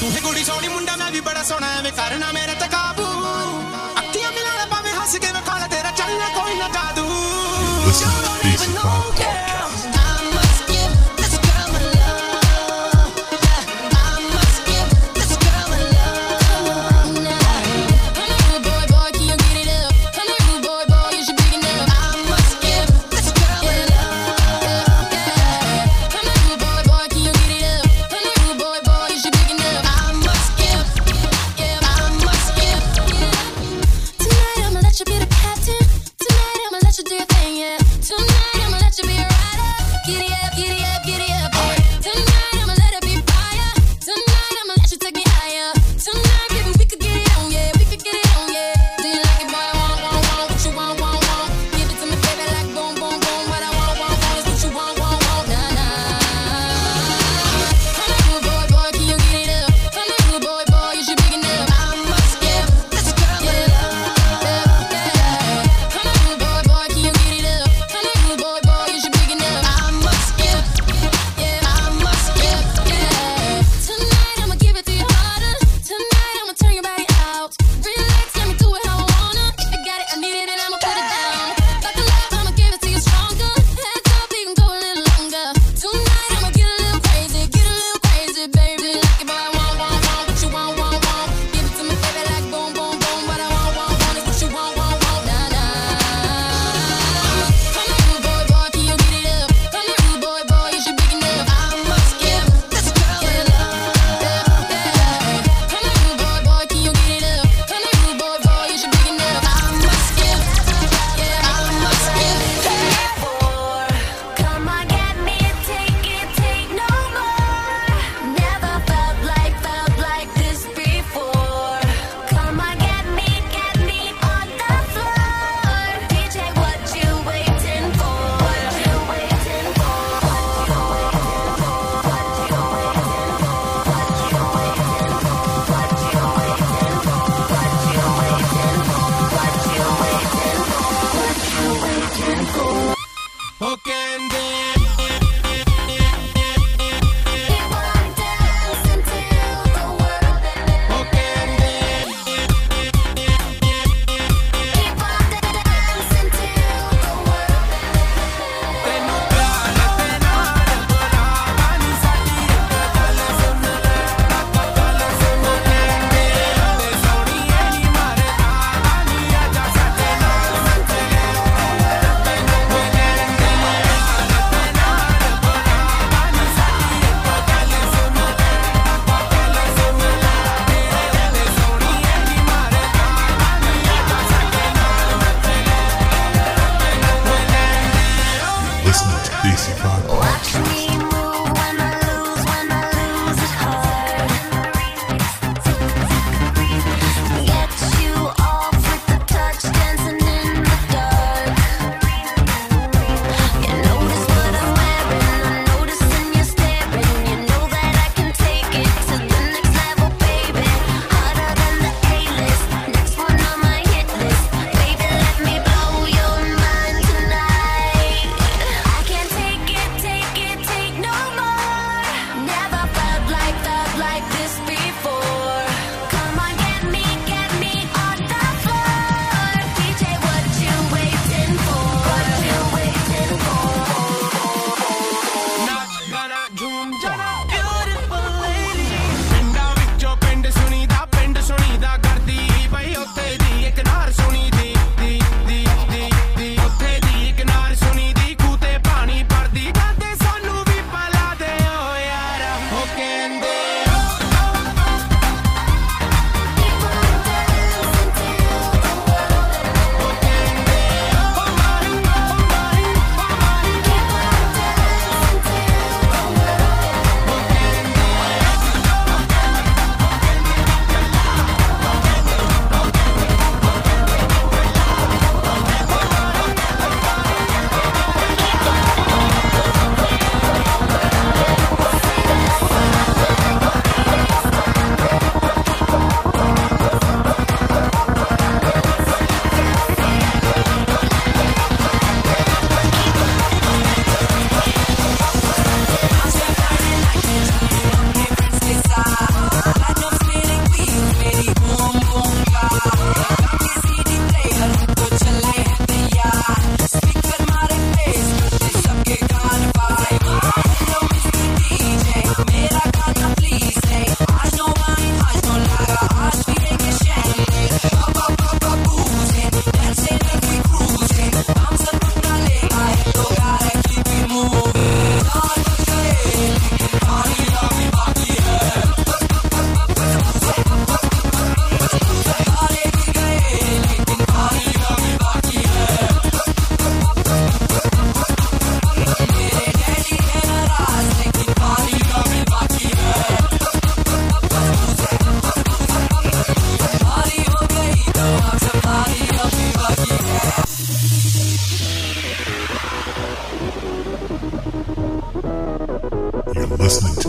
ਤੂੰ ਹੈ ਕੁੜੀ ਸੋਹਣੀ ਮੁੰਡਾ ਮੈਂ ਵੀ ਬੜਾ ਸੋਹਣਾ ਐਵੇਂ ਕਰਨਾ ਮੇਰੇ ਤੇ ਕਾਬੂ ਅੱਖੀਆਂ ਮਿਲਾ ਲੈ ਭਾਵੇਂ ਹੱਸ ਕੇ ਵਿਖਾ ਲੈ ਤੇਰਾ ਚੱਲਣਾ ਕੋਈ ਨਾ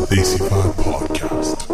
Stacy Vibe Podcast.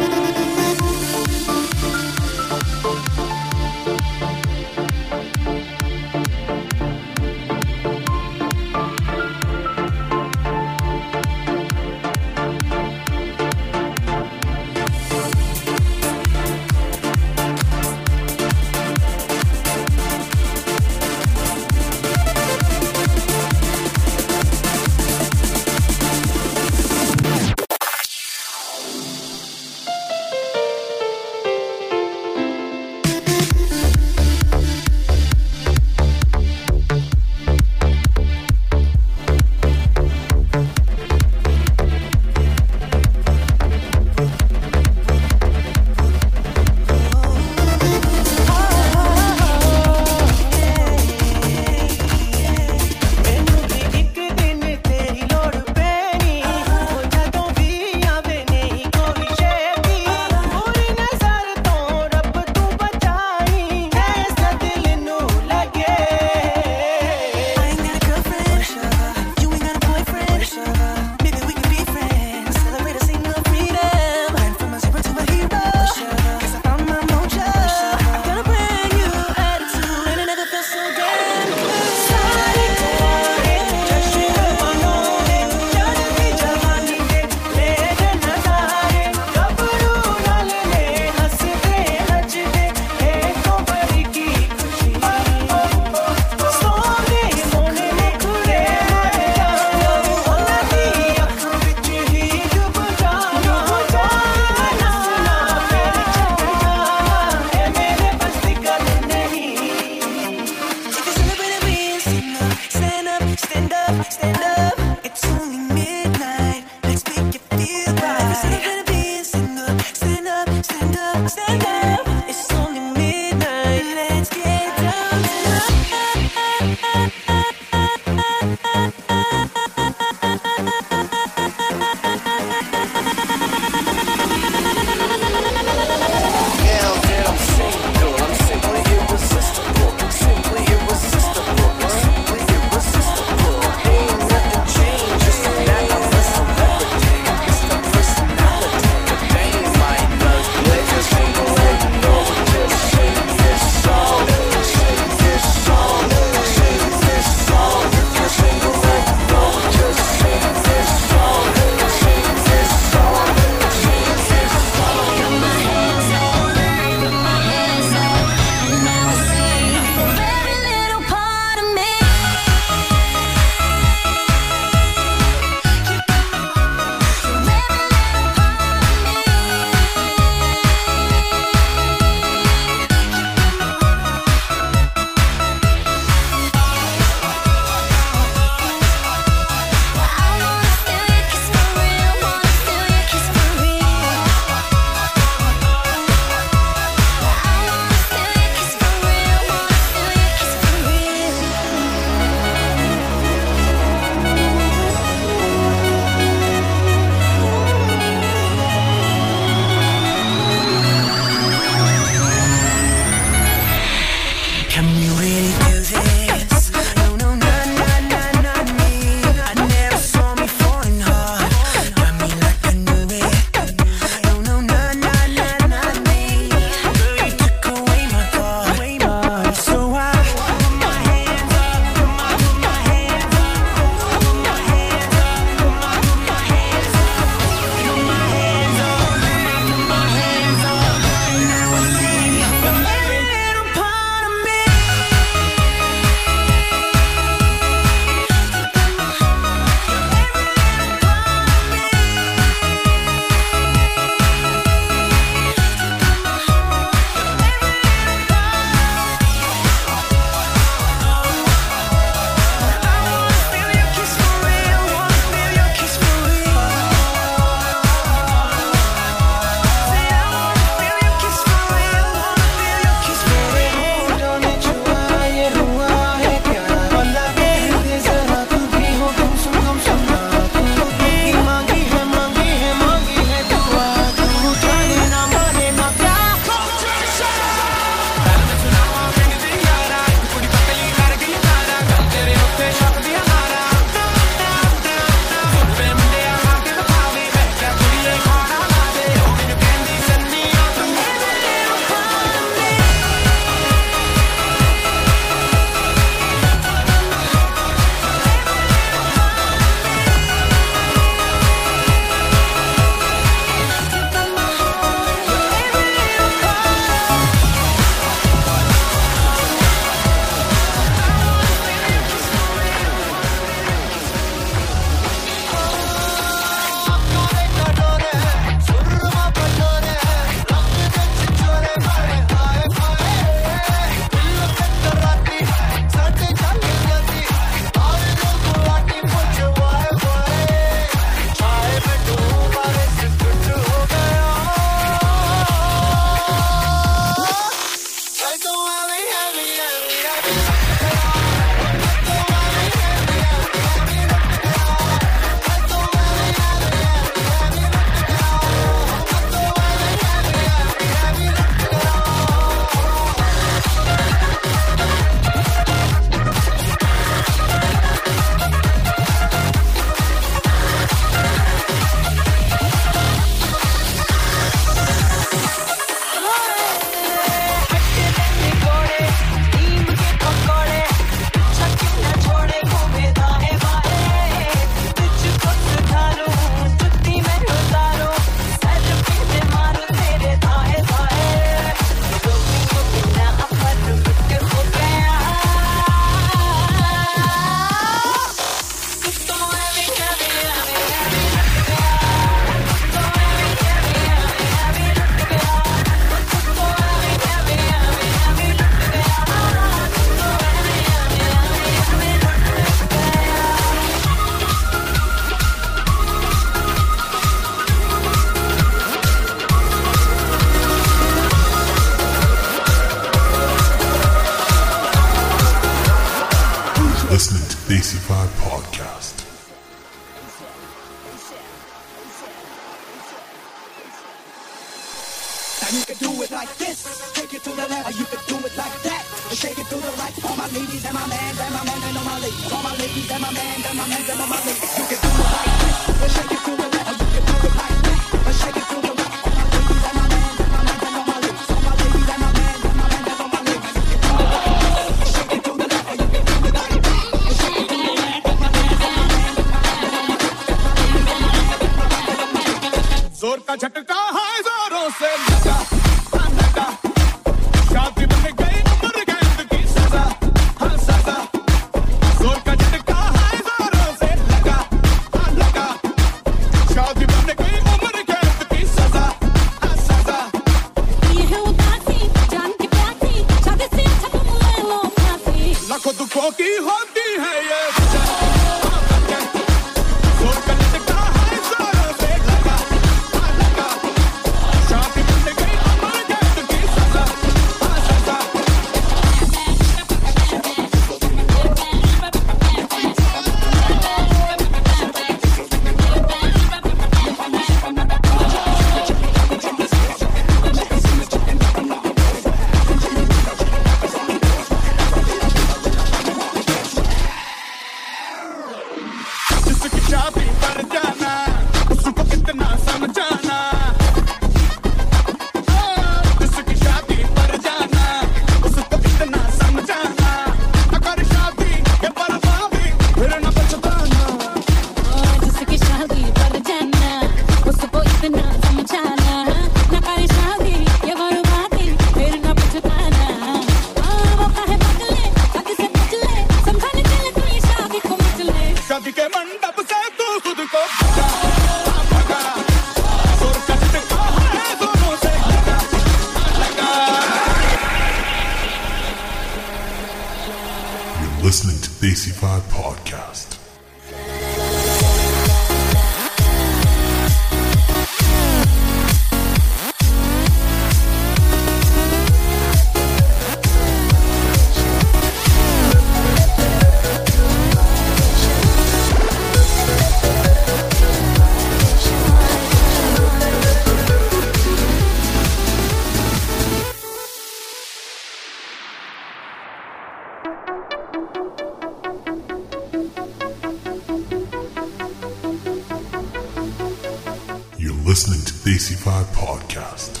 listening to DC Five podcast.